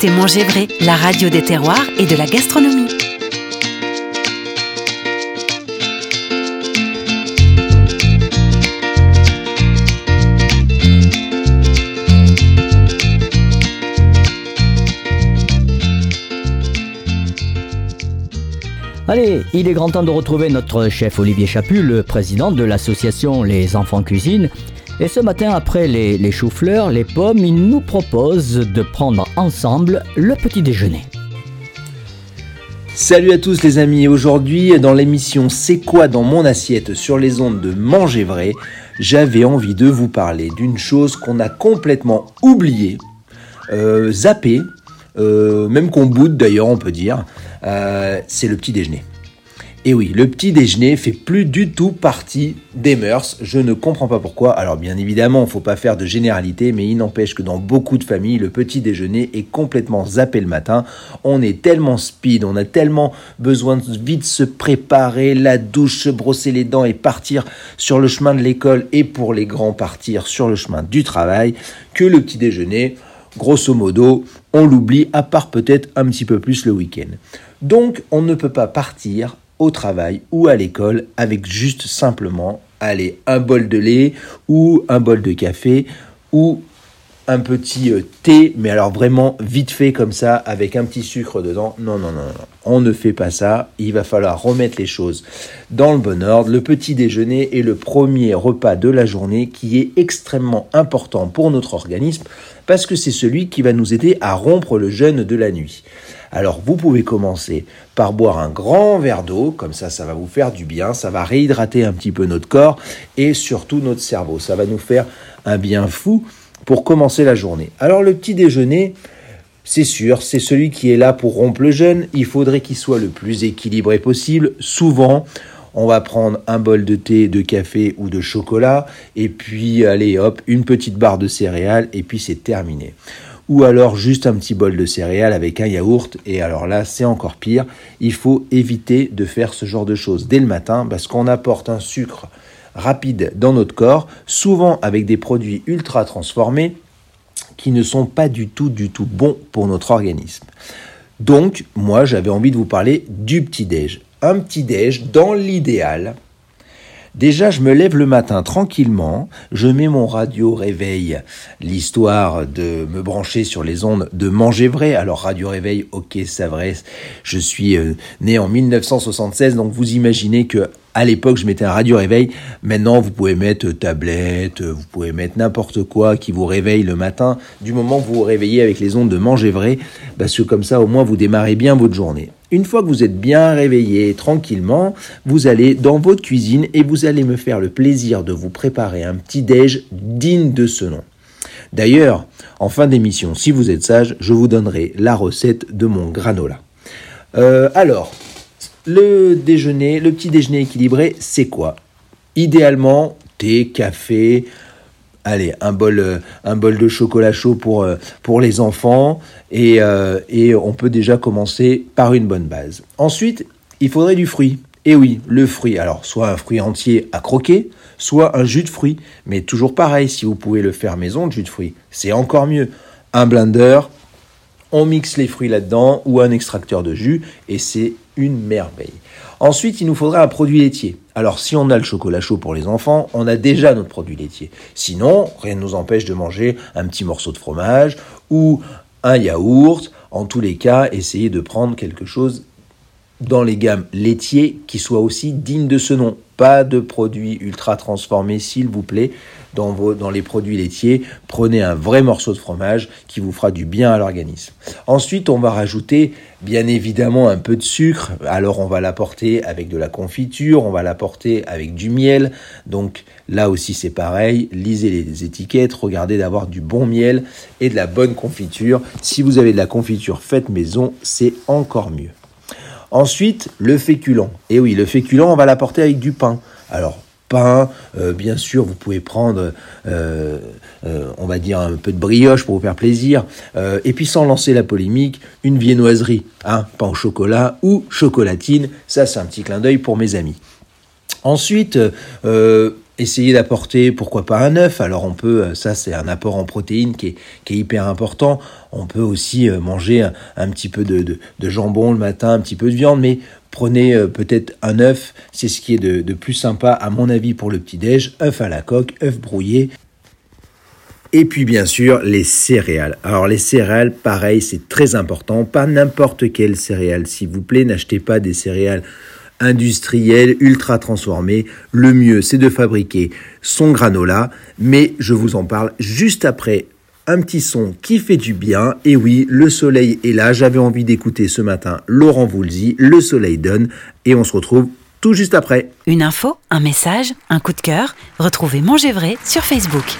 écoutez Manger Vrai, la radio des terroirs et de la gastronomie. Allez, il est grand temps de retrouver notre chef Olivier Chaput, le président de l'association Les Enfants Cuisine. Et ce matin, après les, les choux-fleurs, les pommes, il nous propose de prendre ensemble le petit déjeuner. Salut à tous les amis, aujourd'hui dans l'émission C'est quoi dans mon assiette sur les ondes de Manger Vrai, j'avais envie de vous parler d'une chose qu'on a complètement oubliée, euh, zappée, euh, même qu'on boude d'ailleurs on peut dire, euh, c'est le petit déjeuner. Et oui, le petit déjeuner fait plus du tout partie des mœurs. Je ne comprends pas pourquoi. Alors bien évidemment, il ne faut pas faire de généralité, mais il n'empêche que dans beaucoup de familles, le petit déjeuner est complètement zappé le matin. On est tellement speed, on a tellement besoin de vite se préparer, la douche, se brosser les dents et partir sur le chemin de l'école et pour les grands partir sur le chemin du travail, que le petit déjeuner, grosso modo, on l'oublie, à part peut-être un petit peu plus le week-end. Donc on ne peut pas partir au travail ou à l'école avec juste simplement aller un bol de lait ou un bol de café ou un petit euh, thé, mais alors vraiment vite fait comme ça, avec un petit sucre dedans. Non, non, non, non, on ne fait pas ça. Il va falloir remettre les choses dans le bon ordre. Le petit déjeuner est le premier repas de la journée qui est extrêmement important pour notre organisme parce que c'est celui qui va nous aider à rompre le jeûne de la nuit. Alors vous pouvez commencer par boire un grand verre d'eau, comme ça ça va vous faire du bien, ça va réhydrater un petit peu notre corps et surtout notre cerveau. Ça va nous faire un bien fou pour commencer la journée. Alors le petit déjeuner, c'est sûr, c'est celui qui est là pour rompre le jeûne. Il faudrait qu'il soit le plus équilibré possible. Souvent, on va prendre un bol de thé, de café ou de chocolat, et puis allez hop, une petite barre de céréales, et puis c'est terminé ou alors juste un petit bol de céréales avec un yaourt. Et alors là, c'est encore pire. Il faut éviter de faire ce genre de choses dès le matin parce qu'on apporte un sucre rapide dans notre corps, souvent avec des produits ultra transformés qui ne sont pas du tout, du tout bons pour notre organisme. Donc, moi, j'avais envie de vous parler du petit-déj. Un petit-déj, dans l'idéal, Déjà, je me lève le matin tranquillement, je mets mon radio réveil, l'histoire de me brancher sur les ondes de manger vrai. Alors, radio réveil, ok, ça vrai. Je suis euh, né en 1976, donc vous imaginez que à l'époque, je mettais un radio réveil. Maintenant, vous pouvez mettre tablette, vous pouvez mettre n'importe quoi qui vous réveille le matin, du moment que vous vous réveillez avec les ondes de manger vrai, parce que comme ça, au moins, vous démarrez bien votre journée. Une fois que vous êtes bien réveillé tranquillement, vous allez dans votre cuisine et vous allez me faire le plaisir de vous préparer un petit déj digne de ce nom. D'ailleurs, en fin d'émission, si vous êtes sage, je vous donnerai la recette de mon granola. Euh, alors, le déjeuner, le petit déjeuner équilibré, c'est quoi? Idéalement, thé, café, allez, un bol, euh, un bol de chocolat chaud pour, euh, pour les enfants, et, euh, et on peut déjà commencer par une bonne base. Ensuite, il faudrait du fruit. Et oui, le fruit, alors soit un fruit entier à croquer, soit un jus de fruits. Mais toujours pareil, si vous pouvez le faire maison, le jus de fruits, c'est encore mieux. Un blender, on mixe les fruits là-dedans, ou un extracteur de jus, et c'est une merveille. Ensuite, il nous faudra un produit laitier. Alors, si on a le chocolat chaud pour les enfants, on a déjà notre produit laitier. Sinon, rien ne nous empêche de manger un petit morceau de fromage ou un yaourt. En tous les cas, essayez de prendre quelque chose dans les gammes laitiers qui soit aussi digne de ce nom. Pas de produits ultra transformés, s'il vous plaît dans, les produits laitiers, prenez un vrai morceau de fromage qui vous fera du bien à l'organisme. Ensuite, on va rajouter bien évidemment un peu de sucre. Alors, on va l'apporter avec de la confiture, on va l'apporter avec du miel. Donc, là aussi, c'est pareil. Lisez les étiquettes, regardez d'avoir du bon miel et de la bonne confiture. Si vous avez de la confiture faite maison, c'est encore mieux. Ensuite, le féculent. Et oui, le féculent, on va l'apporter avec du pain. Alors, pain. Euh, bien sûr, vous pouvez prendre, euh, euh, on va dire, un peu de brioche pour vous faire plaisir. et puis, sans lancer la polémique, une viennoiserie, hein, pain au chocolat ou chocolatine. Ça, c'est un petit clin d'œil pour mes amis. Ensuite, essayer d'apporter pourquoi pas un œuf. Alors on peut, ça c'est un apport en protéines qui est, hyper important. On peut aussi manger un, petit peu de, jambon le matin, un petit peu de viande, mais prenez peut-être un œuf. C'est ce qui est de, de plus sympa à mon avis pour le petit déj. œuf à la coque, œuf brouillé. Et puis bien sûr les céréales. Alors les céréales, pareil, c'est très important. Pas n'importe quelle céréale, s'il vous plaît. N'achetez pas des céréales industrielles, ultra transformées. Le mieux, c'est de fabriquer son granola. Mais je vous en parle juste après un petit son qui fait du bien. Et oui, le soleil est là. J'avais envie d'écouter ce matin Laurent Voulzy. Le soleil donne. Et on se retrouve tout juste après. Une info, un message, un coup de cœur. Retrouvez Manger Vrai sur Facebook.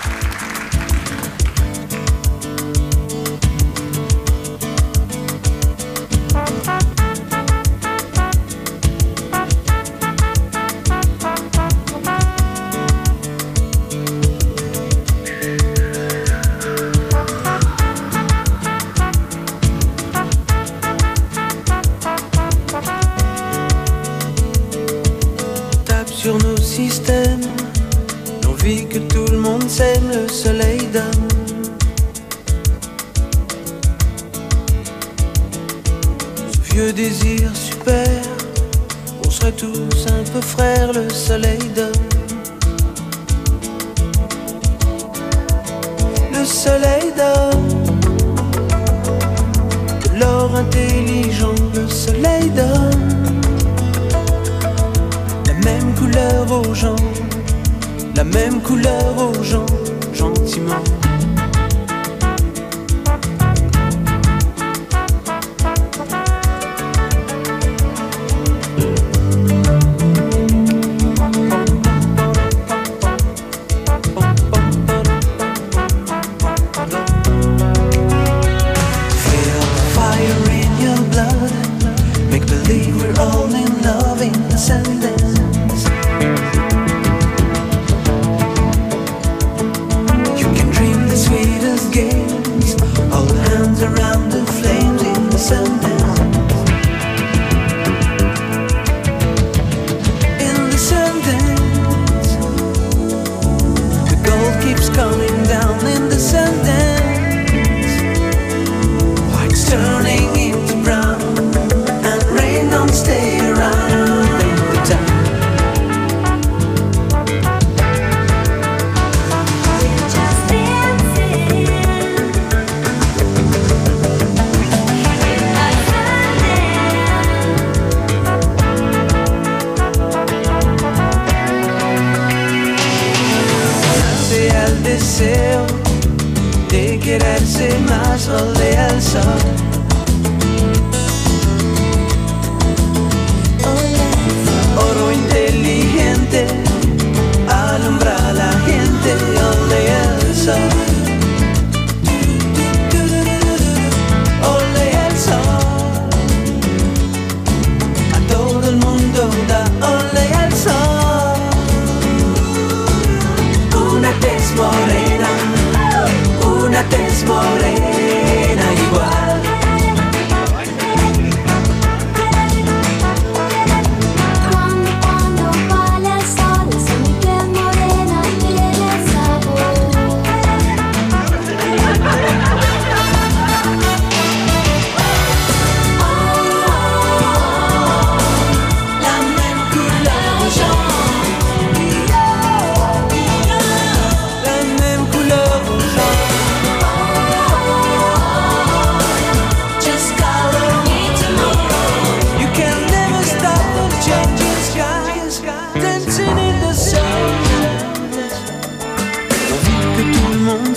sur nos systèmes. L'envie que tout le monde s'aime, le soleil d'âme. Ce vieux désir super, on serait tous un peu frères, le soleil d'âme. Le soleil d'homme, l'or intelligent, le soleil d'homme. même couleur aux gens, gentiment. greatest game.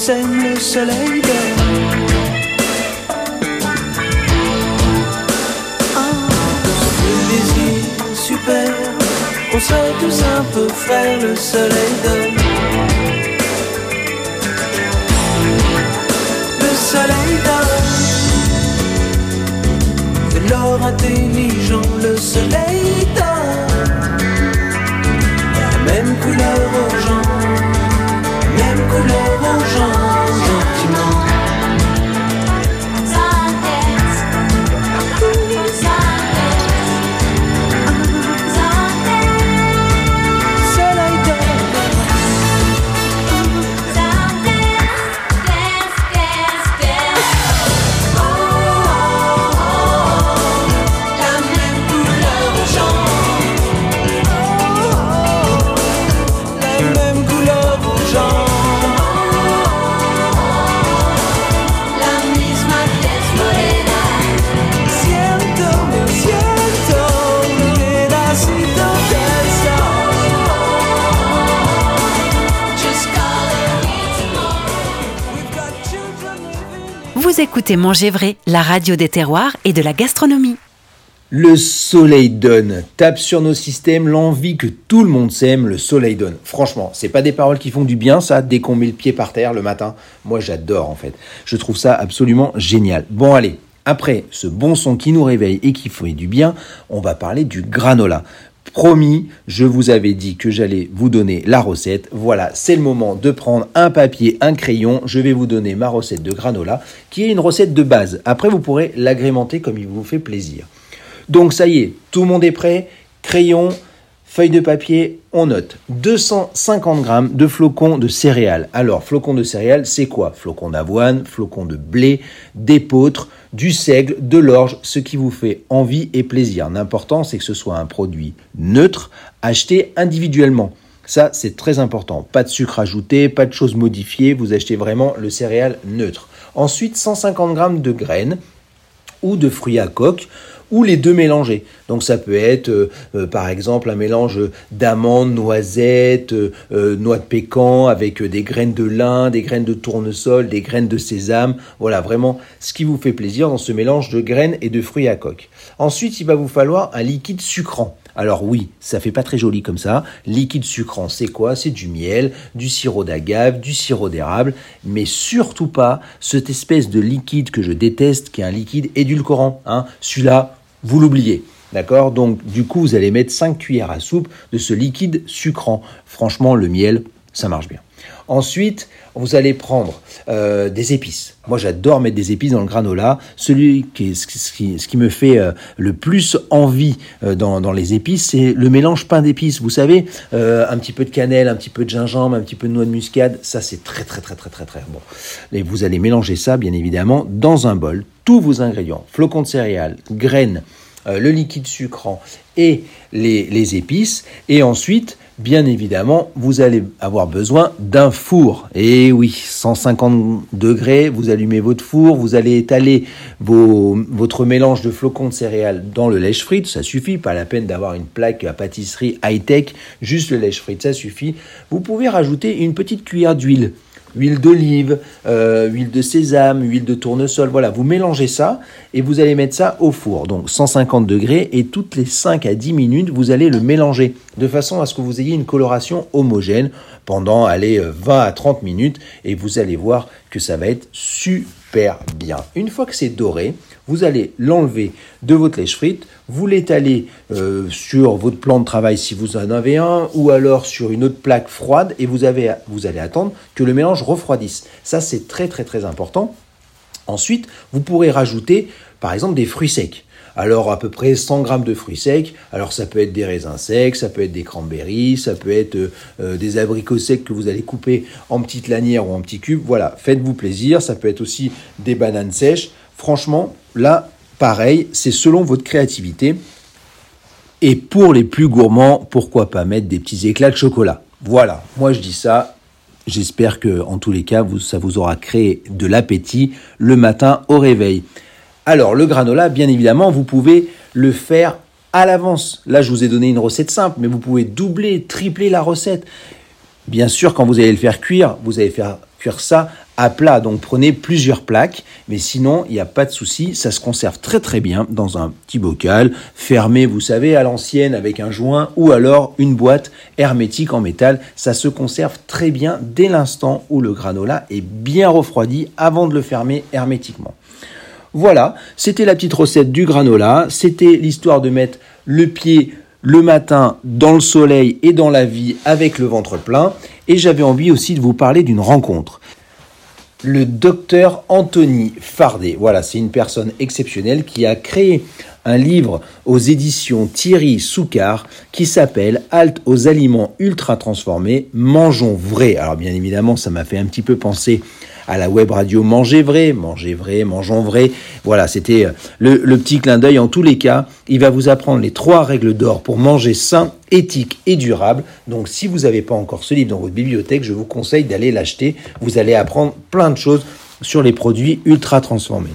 le soleil dort. Oh, super, on serait tous un peu frères, le soleil dort. Le soleil dort. De l'or intelligent, le soleil dort. La même couleur aux gens, même couleur. Écoutez Manger Vrai, la radio des terroirs et de la gastronomie. Le soleil donne. Tape sur nos systèmes l'envie que tout le monde s'aime, le soleil donne. Franchement, c'est pas des paroles qui font du bien, ça, dès qu'on met le pied par terre le matin. Moi, j'adore, en fait. Je trouve ça absolument génial. Bon, allez. Après ce bon son qui nous réveille et qui fait du bien, on va parler du granola. Promis, je vous avais dit que j'allais vous donner la recette. Voilà, c'est le moment de prendre un papier, un crayon. Je vais vous donner ma recette de granola, qui est une recette de base. Après, vous pourrez l'agrémenter comme il vous fait plaisir. Donc ça y est, tout le monde est prêt. Crayon, feuille de papier, on note 250 grammes de flocons de céréales. Alors, flocons de céréales, c'est quoi? Flocons d'avoine, flocons de blé, d'épeautre, du seigle, de l'orge, ce qui vous fait envie et plaisir. L'important, c'est que ce soit un produit neutre, acheté individuellement. Ça, c'est très important. Pas de sucre ajouté, pas de choses modifiées. Vous achetez vraiment le céréal neutre. Ensuite, 150 grammes de graines ou de fruits à coque ou les deux mélangés. Donc ça peut être euh, euh, par exemple un mélange d'amandes, noisettes, euh, noix de pécan avec des graines de lin, des graines de tournesol, des graines de sésame. Voilà vraiment ce qui vous fait plaisir dans ce mélange de graines et de fruits à coque. Ensuite, il va vous falloir un liquide sucrant. Alors oui, ça fait pas très joli comme ça. Liquide sucrant, c'est quoi? C'est du miel, du sirop d'agave, du sirop d'érable, mais surtout pas cette espèce de liquide que je déteste, qui est un liquide édulcorant. Hein. Celui-là, vous l'oubliez. D'accord? Donc, du coup, vous allez mettre 5 cuillères à soupe de ce liquide sucrant. Franchement, le miel, ça marche bien. Ensuite, vous allez prendre euh, des épices. Moi, j'adore mettre des épices dans le granola. Celui qui, ce, qui, ce qui me fait euh, le plus envie euh, dans, les épices, c'est le mélange pain d'épices. Vous savez, un petit peu de cannelle, un petit peu de gingembre, un petit peu de noix de muscade. Ça, c'est très, très, très, très, très, très bon. Et vous allez mélanger ça, bien évidemment, dans un bol. Tous vos ingrédients, flocons de céréales, graines, le liquide sucrant et les épices. Et ensuite, bien évidemment, vous allez avoir besoin d'un four. Et oui, 150 degrés, vous allumez votre four, vous allez étaler votre mélange de flocons de céréales dans le lèche frite, ça suffit, pas la peine d'avoir une plaque à pâtisserie high-tech, juste le lèche frite, ça suffit. Vous pouvez rajouter une petite cuillère d'huile huile d'olive, euh, huile de sésame, huile de tournesol. Voilà, vous mélangez ça et vous allez mettre ça au four. Donc 150 degrés et toutes les 5 à 10 minutes, vous allez le mélanger de façon à ce que vous ayez une coloration homogène pendant allez, 20 à 30 minutes et vous allez voir que ça va être super bien. Une fois que c'est doré, vous allez l'enlever de votre lèche frite, vous l'étalez euh, sur votre plan de travail si vous en avez un, ou alors sur une autre plaque froide, et vous, allez attendre que le mélange refroidisse. Ça, c'est très très très important. Ensuite, vous pourrez rajouter par exemple des fruits secs. Alors à peu près 100 grammes de fruits secs. Alors ça peut être des raisins secs, ça peut être des cranberries, ça peut être euh, des abricots secs que vous allez couper en petites lanières ou en petits cubes. Voilà, faites-vous plaisir. Ça peut être aussi des bananes sèches. Franchement, là, pareil, c'est selon votre créativité. Et pour les plus gourmands, pourquoi pas mettre des petits éclats de chocolat Voilà, moi je dis ça. J'espère que, en tous les cas, ça vous aura créé de l'appétit le matin au réveil. Alors, le granola, bien évidemment, vous pouvez le faire à l'avance. Là, je vous ai donné une recette simple, mais vous pouvez doubler, tripler la recette. Bien sûr, quand vous allez le faire cuire, vous allez faire cuire ça à plat. Donc prenez plusieurs plaques, mais sinon il n'y a pas de souci, ça se conserve très très bien dans un petit bocal fermé, vous savez, à l'ancienne avec un joint ou alors une boîte hermétique en métal. Ça se conserve très bien dès l'instant où le granola est bien refroidi avant de le fermer hermétiquement. Voilà, c'était la petite recette du granola, c'était l'histoire de mettre le pied le matin dans le soleil et dans la vie avec le ventre plein. Et j'avais envie aussi de vous parler d'une rencontre. Le docteur Anthony Fardet, voilà, c'est une personne exceptionnelle qui a créé un livre aux éditions Thierry Soucard qui s'appelle Halte aux aliments ultra transformés, mangeons vrai. Alors bien évidemment, ça m'a fait un petit peu penser à la web radio Manger vrai, Manger vrai, mangeons vrai. Voilà, c'était euh, le, petit clin d'œil. En tous les cas, il va vous apprendre les trois règles d'or pour manger sain, éthique et durable. Donc si vous n'avez pas encore ce livre dans votre bibliothèque, je vous conseille d'aller l'acheter. Vous allez apprendre plein de choses sur les produits ultra transformés.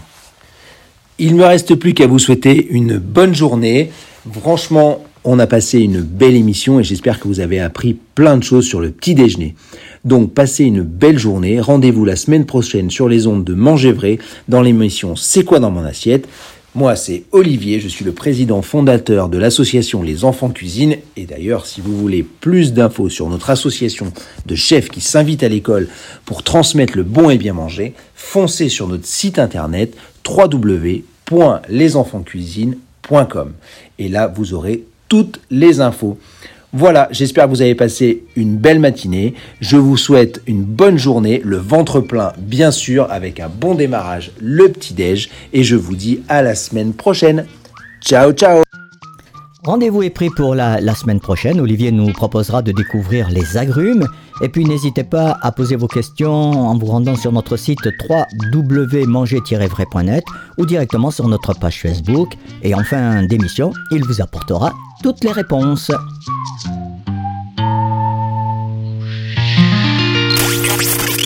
Il ne me reste plus qu'à vous souhaiter une bonne journée. Franchement, on a passé une belle émission et j'espère que vous avez appris plein de choses sur le petit déjeuner. Donc passez une belle journée, rendez-vous la semaine prochaine sur les ondes de Manger Vrai dans l'émission C'est quoi dans mon assiette? Moi, c'est Olivier, je suis le président fondateur de l'association Les Enfants Cuisine. Et d'ailleurs, si vous voulez plus d'infos sur notre association de chefs qui s'invitent à l'école pour transmettre le bon et bien manger, foncez sur notre site internet www.lesenfantscuisine.com. Et là, vous aurez toutes les infos. Voilà, j'espère que vous avez passé une belle matinée. Je vous souhaite une bonne journée, le ventre plein bien sûr, avec un bon démarrage, le petit-déj. Et je vous dis à la semaine prochaine. Ciao, ciao Rendez-vous est pris pour la, la, semaine prochaine. Olivier nous proposera de découvrir les agrumes. Et puis n'hésitez pas à poser vos questions en vous rendant sur notre site www.manger-vrai.net ou directement sur notre page Facebook. Et en fin d'émission, il vous apportera toutes les réponses.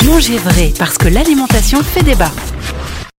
Manger vrai parce que l'alimentation fait débat.